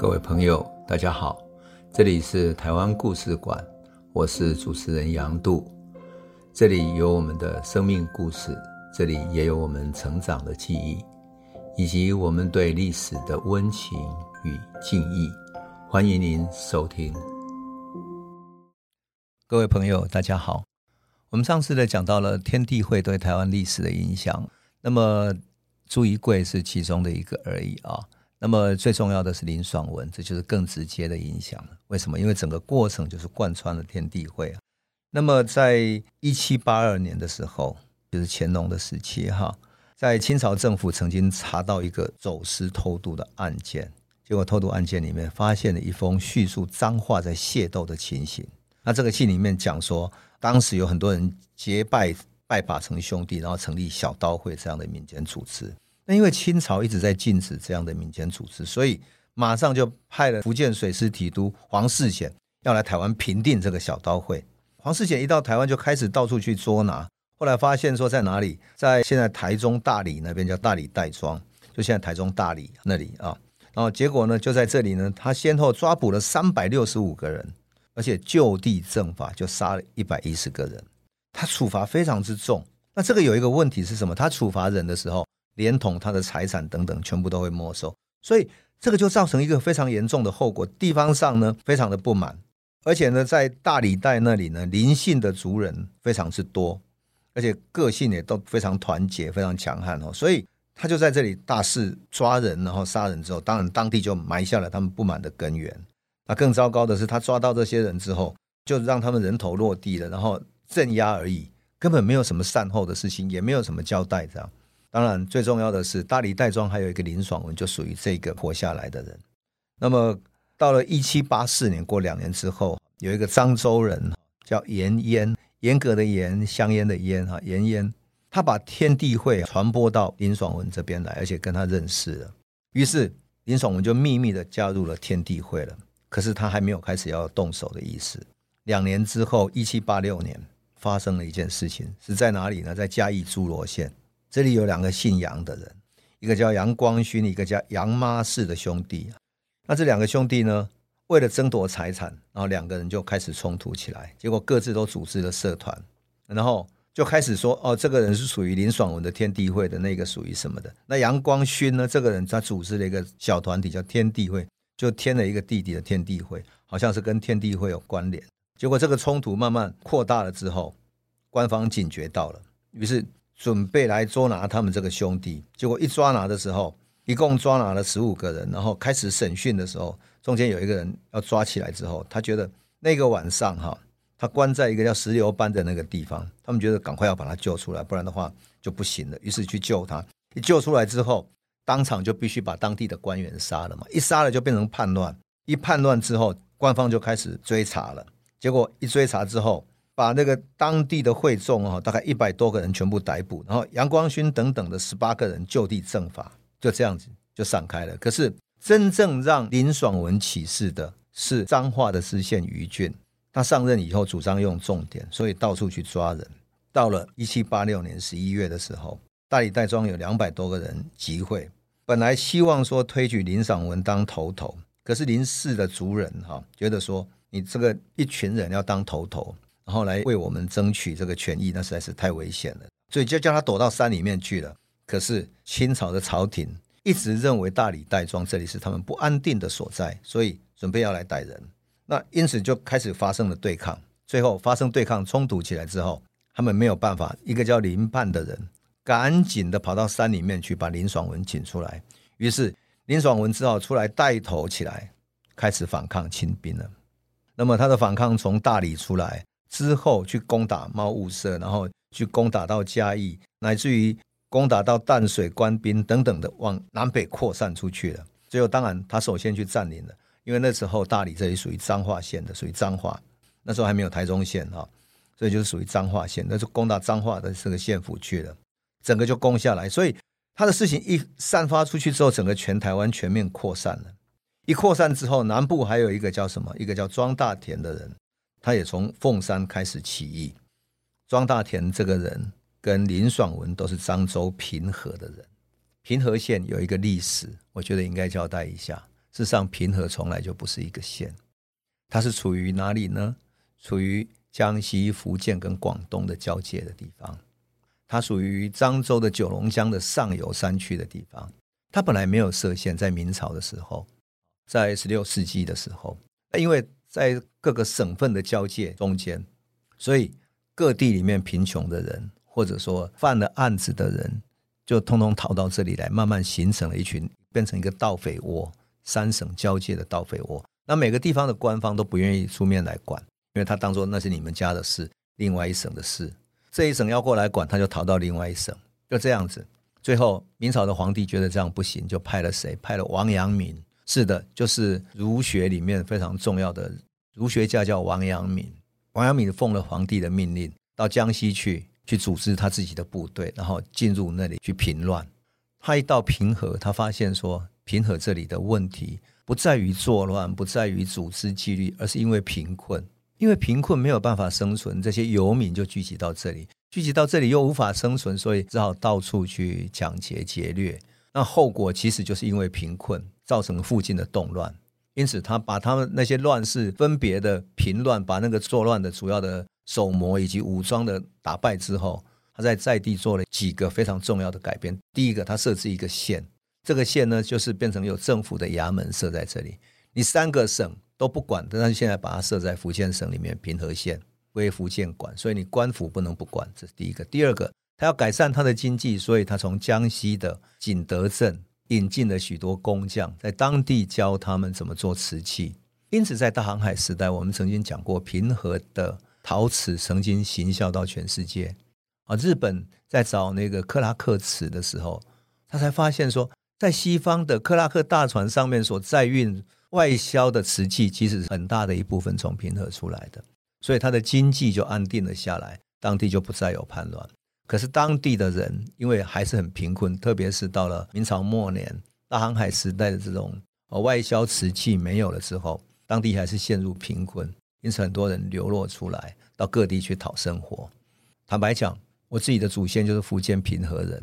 各位朋友，大家好，这里是台湾故事馆，我是主持人杨度，这里有我们的生命故事，这里也有我们成长的记忆，以及我们对历史的温情与敬意。欢迎您收听。各位朋友，大家好。我们上次呢讲到了天地会对台湾历史的影响，那么朱一贵是其中的一个而已啊。那么最重要的是林爽文，这就是更直接的影响了。为什么？因为整个过程就是贯穿了天地会啊。那么在一七八二年的时候，就是乾隆的时期哈，在清朝政府曾经查到一个走私偷渡的案件。结果偷渡案件里面发现了一封叙述彰化在械斗的情形。那这个信里面讲说，当时有很多人结拜拜把成兄弟，然后成立小刀会这样的民间组织。那因为清朝一直在禁止这样的民间组织，所以马上就派了福建水师提督黄世显要来台湾平定这个小刀会。黄世显一到台湾就开始到处去捉拿，后来发现说在哪里，在现在台中大理那边叫大理代庄，就现在台中大理那里啊。然后结果呢，就在这里呢，他先后抓捕了三百六十五个人，而且就地正法，就杀了一百一十个人。他处罚非常之重。那这个有一个问题是什么？他处罚人的时候，连同他的财产等等，全部都会没收。所以这个就造成一个非常严重的后果。地方上呢，非常的不满，而且呢，在大里代那里呢，林姓的族人非常之多，而且个性也都非常团结，非常强悍哦。所以。他就在这里大肆抓人，然后杀人之后，当然当地就埋下了他们不满的根源。那更糟糕的是，他抓到这些人之后，就让他们人头落地了，然后镇压而已，根本没有什么善后的事情，也没有什么交代。这样，当然最重要的是，大理代庄还有一个林爽文，就属于这个活下来的人。那么到了一七八四年，过两年之后，有一个漳州人叫严淹，严格的严，香烟的烟，哈，严淹。他把天地会传播到林爽文这边来，而且跟他认识了。于是林爽文就秘密的加入了天地会了。可是他还没有开始要动手的意思。两年之后，一七八六年发生了一件事情，是在哪里呢？在嘉义诸罗县，这里有两个姓杨的人，一个叫杨光勋，一个叫杨妈氏的兄弟。那这两个兄弟呢，为了争夺财产，然后两个人就开始冲突起来，结果各自都组织了社团，然后。就开始说哦，这个人是属于林爽文的天地会的那个属于什么的？那杨光勋呢？这个人他组织了一个小团体叫天地会，就添了一个弟弟的天地会，好像是跟天地会有关联。结果这个冲突慢慢扩大了之后，官方警觉到了，于是准备来捉拿他们这个兄弟。结果一抓拿的时候，一共抓拿了十五个人，然后开始审讯的时候，中间有一个人要抓起来之后，他觉得那个晚上哈。他关在一个叫石榴班的那个地方，他们觉得赶快要把他救出来，不然的话就不行了。于是去救他，一救出来之后，当场就必须把当地的官员杀了嘛。一杀了就变成叛乱，一叛乱之后，官方就开始追查了。结果一追查之后，把那个当地的会众啊，大概一百多个人全部逮捕，然后杨光勋等等的十八个人就地正法，就这样子就散开了。可是真正让林爽文起事的是彰化的知县于俊。他上任以后，主张用重点，所以到处去抓人。到了一七八六年十一月的时候，大里代庄有两百多个人集会，本来希望说推举林爽文当头头，可是林氏的族人哈觉得说，你这个一群人要当头头，然后来为我们争取这个权益，那实在是太危险了，所以就叫他躲到山里面去了。可是清朝的朝廷一直认为大理代庄这里是他们不安定的所在，所以准备要来逮人。那因此就开始发生了对抗，最后发生对抗冲突起来之后，他们没有办法，一个叫林盼的人赶紧的跑到山里面去把林爽文请出来，于是林爽文只好出来带头起来，开始反抗清兵了。那么他的反抗从大理出来之后，去攻打猫雾社，然后去攻打到嘉义，乃至于攻打到淡水、官兵等等的，往南北扩散出去了。最后当然他首先去占领了。因为那时候大理这里属于彰化县的，属于彰化，那时候还没有台中县哈，所以就是属于彰化县，那就攻打彰化的这个县府去了，整个就攻下来。所以他的事情一散发出去之后，整个全台湾全面扩散了。一扩散之后，南部还有一个叫什么？一个叫庄大田的人，他也从凤山开始起义。庄大田这个人跟林爽文都是漳州平和的人。平和县有一个历史，我觉得应该交代一下。事实上，平和从来就不是一个县，它是处于哪里呢？处于江西、福建跟广东的交界的地方，它属于漳州的九龙江的上游山区的地方。它本来没有设县，在明朝的时候，在十六世纪的时候，因为在各个省份的交界中间，所以各地里面贫穷的人，或者说犯了案子的人，就通通逃到这里来，慢慢形成了一群，变成一个盗匪窝，三省交界的盗匪窝。那每个地方的官方都不愿意出面来管，因为他当作那是你们家的事，另外一省的事。这一省要过来管，他就逃到另外一省，就这样子。最后，明朝的皇帝觉得这样不行，就派了谁？派了王阳明。是的，就是儒学里面非常重要的儒学家，叫王阳明。王阳明奉了皇帝的命令，到江西去，去组织他自己的部队，然后进入那里去平乱。他一到平和，他发现说，平和这里的问题不在于作乱，不在于组织纪律，而是因为贫困。因为贫困没有办法生存，这些游民就聚集到这里。聚集到这里又无法生存，所以只好到处去抢劫劫掠。那后果其实就是因为贫困造成附近的动乱。因此，他把他们那些乱世分别的平乱，把那个作乱的主要的首谋以及武装的打败之后，他在在地做了几个非常重要的改变。第一个，他设置一个县，这个县呢就是变成有政府的衙门设在这里，你三个省都不管，但是现在把它设在福建省里面平和县。归福建管，所以你官府不能不管，这是第一个。第二个，他要改善他的经济，所以他从江西的景德镇引进了许多工匠，在当地教他们怎么做瓷器。因此，在大航海时代，我们曾经讲过，平和的陶瓷曾经行销到全世界。啊，日本在找那个克拉克瓷的时候，他才发现说，在西方的克拉克大船上面所载运外销的瓷器，其实很大的一部分从平和出来的。所以他的经济就安定了下来，当地就不再有叛乱。可是当地的人因为还是很贫困，特别是到了明朝末年，大航海时代的这种外销瓷器没有了之后，当地还是陷入贫困，因此很多人流落出来到各地去讨生活。坦白讲，我自己的祖先就是福建平和人，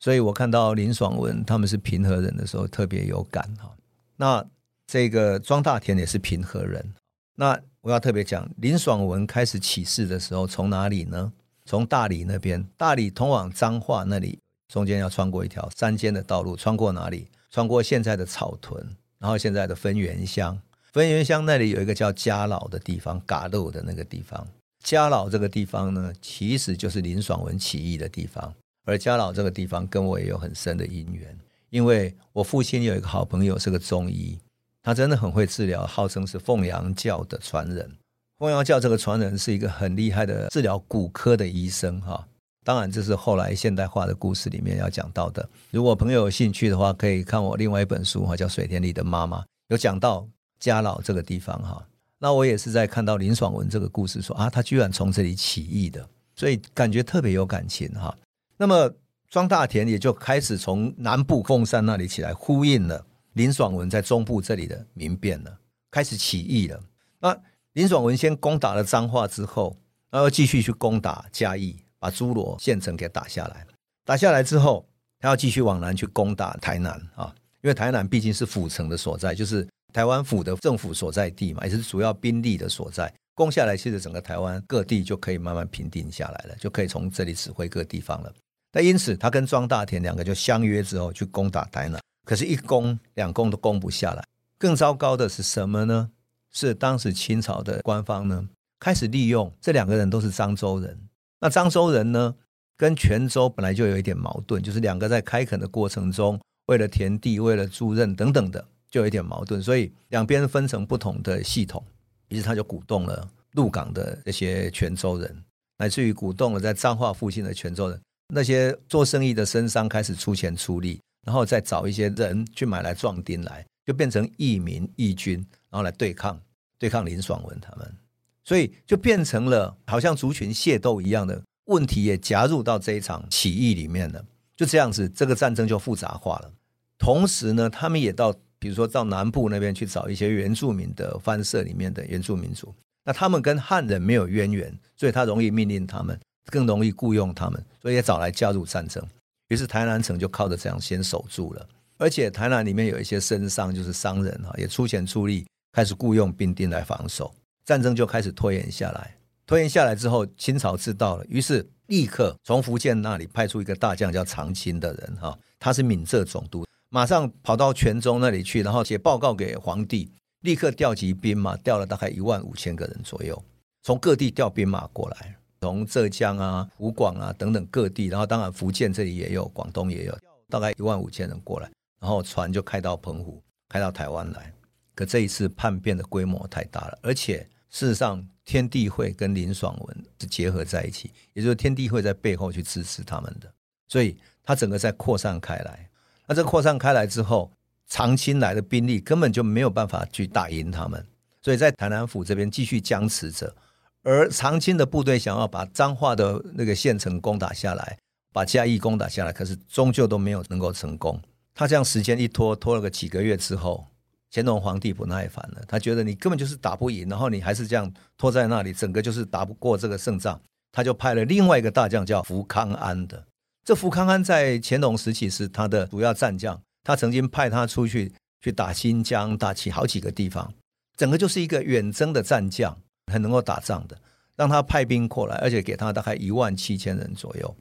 所以我看到林爽文他们是平和人的时候特别有感哈。那这个庄大田也是平和人，那。我要特别讲，林爽文开始起事的时候，从哪里呢？从大理那边，大理通往彰化那里，中间要穿过一条山间的道路，穿过哪里？穿过现在的草屯，然后现在的汾源乡。汾源乡那里有一个叫家老的地方，嘎肉的那个地方。家老这个地方呢，其实就是林爽文起义的地方。而家老这个地方跟我也有很深的因缘，因为我父亲有一个好朋友是个中医。他真的很会治疗，号称是凤阳教的传人。凤阳教这个传人是一个很厉害的治疗骨科的医生，哈。当然，这是后来现代化的故事里面要讲到的。如果朋友有兴趣的话，可以看我另外一本书，哈，叫《水田里的妈妈》，有讲到家老这个地方，哈。那我也是在看到林爽文这个故事说，说啊，他居然从这里起义的，所以感觉特别有感情，哈。那么庄大田也就开始从南部凤山那里起来，呼应了。林爽文在中部这里的民变了，开始起义了。那林爽文先攻打了彰化之后，然后继续去攻打嘉义，把诸罗县城给打下来。打下来之后，他要继续往南去攻打台南啊，因为台南毕竟是府城的所在，就是台湾府的政府所在地嘛，也是主要兵力的所在。攻下来，其实整个台湾各地就可以慢慢平定下来了，就可以从这里指挥各地方了。那因此，他跟庄大田两个就相约之后去攻打台南。可是，一攻两攻都攻不下来。更糟糕的是什么呢？是当时清朝的官方呢，开始利用这两个人都是漳州人。那漳州人呢，跟泉州本来就有一点矛盾，就是两个在开垦的过程中，为了田地、为了租任等等的，就有一点矛盾。所以两边分成不同的系统，于是他就鼓动了鹿港的这些泉州人，乃至于鼓动了在彰化附近的泉州人，那些做生意的绅商开始出钱出力。然后再找一些人去买来壮丁来，就变成义民义军，然后来对抗对抗林爽文他们，所以就变成了好像族群械斗一样的问题，也加入到这一场起义里面了。就这样子，这个战争就复杂化了。同时呢，他们也到比如说到南部那边去找一些原住民的藩社里面的原住民族，那他们跟汉人没有渊源，所以他容易命令他们，更容易雇佣他们，所以也找来加入战争。于是台南城就靠着这样先守住了。而且台南里面有一些绅商，就是商人哈，也出钱出力，开始雇佣兵丁来防守，战争就开始拖延下来。拖延下来之后，清朝知道了，于是立刻从福建那里派出一个大将叫长青的人哈，他是闽浙总督，马上跑到泉州那里去，然后写报告给皇帝，立刻调集兵马，调了大概一万五千个人左右，从各地调兵马过来，从浙江啊、湖广啊等等各地，然后当然福建这里也有，广东也有，大概一万五千人过来，然后船就开到澎湖，开到台湾来。可这一次叛变的规模太大了，而且事实上。天地会跟林爽文是结合在一起，也就是天地会在背后去支持他们的，所以他整个在扩散开来。那这扩散开来之后，长钦来的兵力根本就没有办法去打赢他们，所以在台南府这边继续僵持着。而长钦的部队想要把彰化的那个县城攻打下来，把嘉义攻打下来，可是终究都没有能够成功。他这样时间一拖，拖了个几个月之后。乾隆皇帝不耐烦了，他觉得你根本就是打不赢，然后你还是这样拖在那里，整个就是打不过这个胜仗，他就派了另外一个大将叫福康安的。这福康安在乾隆时期是他的主要战将，他曾经派他出去去打新疆，打起好几个地方，整个就是一个远征的战将，很能够打仗的。让他派兵过来，而且给他大概一万七千人左右。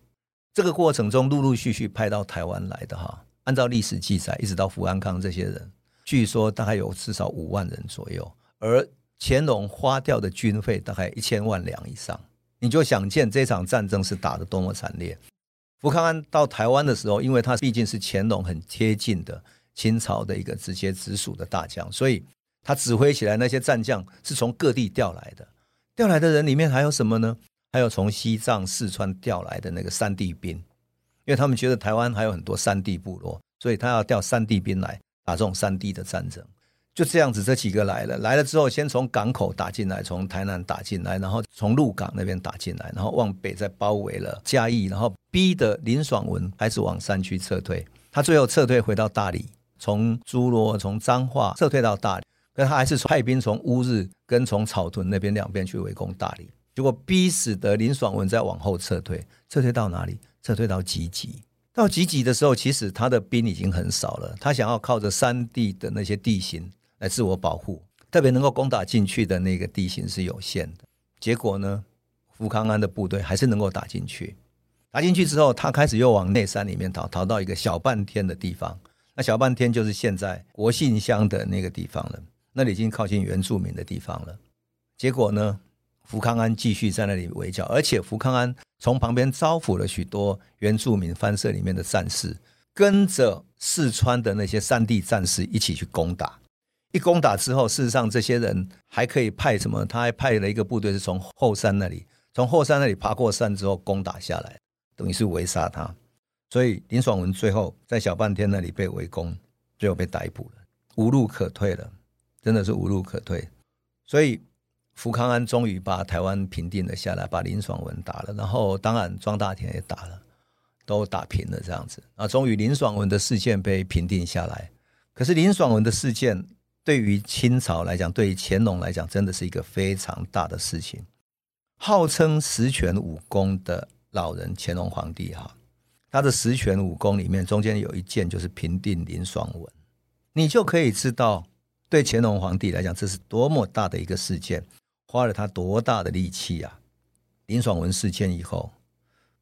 这个过程中陆陆续续派到台湾来的哈，按照历史记载，一直到福安康这些人。据说大概有至少五万人左右，而乾隆花掉的军费大概一千万两以上，你就想见这场战争是打得多么惨烈。福康安到台湾的时候，因为他毕竟是乾隆很贴近的清朝的一个直接直属的大将，所以他指挥起来那些战将是从各地调来的。调来的人里面还有什么呢？还有从西藏、四川调来的那个山地兵，因为他们觉得台湾还有很多山地部落，所以他要调山地兵来。打这种山地的战争，就这样子，这几个来了，来了之后，先从港口打进来，从台南打进来，然后从鹿港那边打进来，然后往北再包围了嘉义，然后逼得林爽文开始往山区撤退。他最后撤退回到大理，从诸罗、从彰化撤退到大理，可他还是派兵从乌日跟从草屯那边两边去围攻大理，结果逼死得林爽文再往后撤退，撤退到哪里？撤退到集集。到集集的时候，其实他的兵已经很少了。他想要靠着山地的那些地形来自我保护，特别能够攻打进去的那个地形是有限的。结果呢，福康安的部队还是能够打进去。打进去之后，他开始又往内山里面逃，逃到一个小半天的地方。那小半天就是现在国姓乡的那个地方了，那里已经靠近原住民的地方了。结果呢，福康安继续在那里围剿，而且福康安从旁边招抚了许多原住民番社里面的战士，跟着四川的那些山地战士一起去攻打。一攻打之后，事实上这些人还可以派什么？他还派了一个部队是从后山那里，从后山那里爬过山之后攻打下来，等于是围杀他。所以林爽文最后在小半天那里被围攻，最后被逮捕了，无路可退了，真的是无路可退。所以。福康安终于把台湾平定了下来，把林爽文打了，然后当然庄大田也打了，都打平了这样子啊。终于林爽文的事件被平定下来。可是林爽文的事件对于清朝来讲，对于乾隆来讲，真的是一个非常大的事情。号称十全武功的老人乾隆皇帝哈，他的十全武功里面中间有一件就是平定林爽文，你就可以知道对乾隆皇帝来讲，这是多么大的一个事件。花了他多大的力气啊！林爽文事件以后，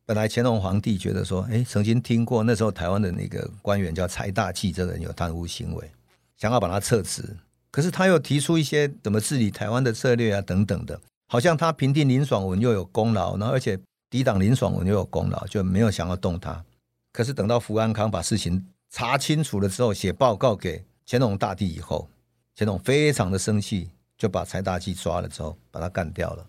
本来乾隆皇帝觉得说，哎，曾经听过那时候台湾的那个官员叫柴大纪，这个人有贪污行为，想要把他撤职。可是他又提出一些怎么治理台湾的策略啊，等等的，好像他平定林爽文又有功劳，然后而且抵挡林爽文又有功劳，就没有想要动他。可是等到福安康把事情查清楚了之后，写报告给乾隆大帝以后，乾隆非常的生气。就把柴大纪抓了之后，把他干掉了。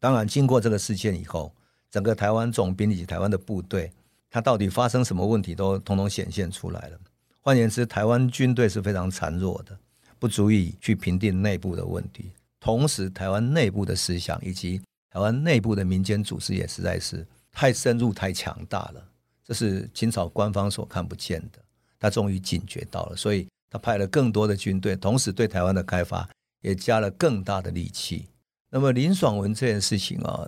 当然，经过这个事件以后，整个台湾总兵以及台湾的部队，他到底发生什么问题，都统统显现出来了。换言之，台湾军队是非常孱弱的，不足以去平定内部的问题。同时，台湾内部的思想以及台湾内部的民间组织也实在是太深入、太强大了。这是清朝官方所看不见的。他终于警觉到了，所以他派了更多的军队，同时对台湾的开发。也加了更大的力气。那么林爽文这件事情啊，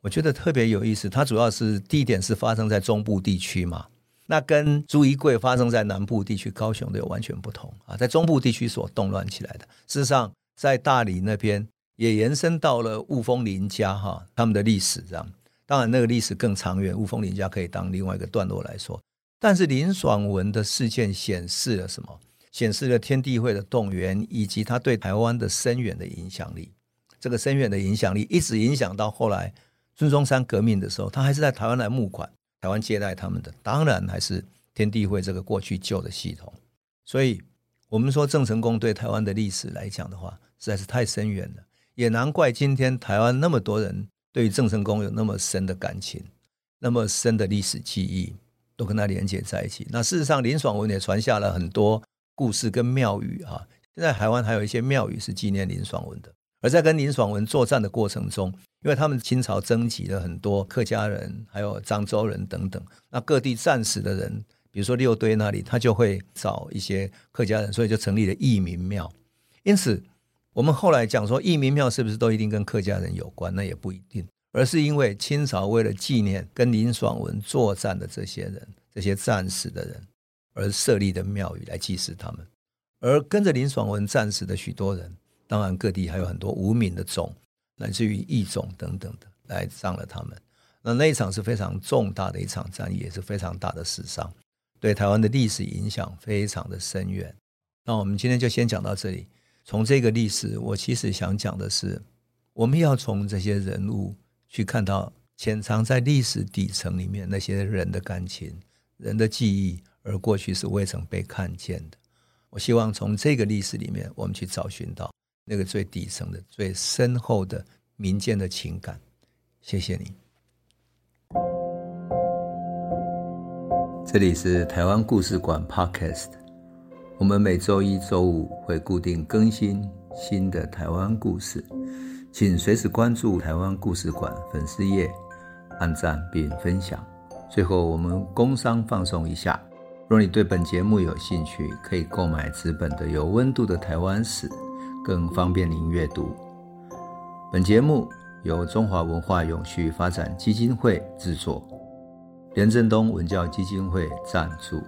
我觉得特别有意思。它主要是地点是发生在中部地区嘛。那跟朱一贵发生在南部地区高雄的完全不同啊，在中部地区所动乱起来的，事实上在大理那边也延伸到了雾峰林家哈他们的历史这样。当然那个历史更长远，雾峰林家可以当另外一个段落来说。但是林爽文的事件显示了什么？显示了天地会的动员以及他对台湾的深远的影响力。这个深远的影响力一直影响到后来孙中山革命的时候，他还是在台湾来募款，台湾接待他们的，当然还是天地会这个过去旧的系统。所以，我们说郑成功对台湾的历史来讲的话，实在是太深远了。也难怪今天台湾那么多人对于郑成功有那么深的感情，那么深的历史记忆。都跟他连接在一起。那事实上，林爽文也传下了很多故事跟庙宇啊。现在台湾还有一些庙宇是纪念林爽文的。而在跟林爽文作战的过程中，因为他们清朝征集了很多客家人，还有漳州人等等，那各地战死的人，比如说六堆那里，他就会找一些客家人，所以就成立了义民庙。因此，我们后来讲说义民庙是不是都一定跟客家人有关？那也不一定。而是因为清朝为了纪念跟林爽文作战的这些人、这些战死的人，而设立的庙宇来祭祀他们。而跟着林爽文战死的许多人，当然各地还有很多无名的种，乃至于义种等等的来葬了他们。那那一场是非常重大的一场战役，也是非常大的死伤，对台湾的历史影响非常的深远。那我们今天就先讲到这里。从这个历史，我其实想讲的是，我们要从这些人物。去看到潜藏在历史底层里面那些人的感情、人的记忆，而过去是未曾被看见的。我希望从这个历史里面，我们去找寻到那个最底层的、最深厚的民间的情感。谢谢你。这里是台湾故事馆 Podcast，我们每周一、周五会固定更新新的台湾故事。请随时关注台湾故事馆粉丝页，按赞并分享。最后，我们工商放松一下：若你对本节目有兴趣，可以购买纸本的《有温度的台湾史》，更方便您阅读。本节目由中华文化永续发展基金会制作，连震东文教基金会赞助。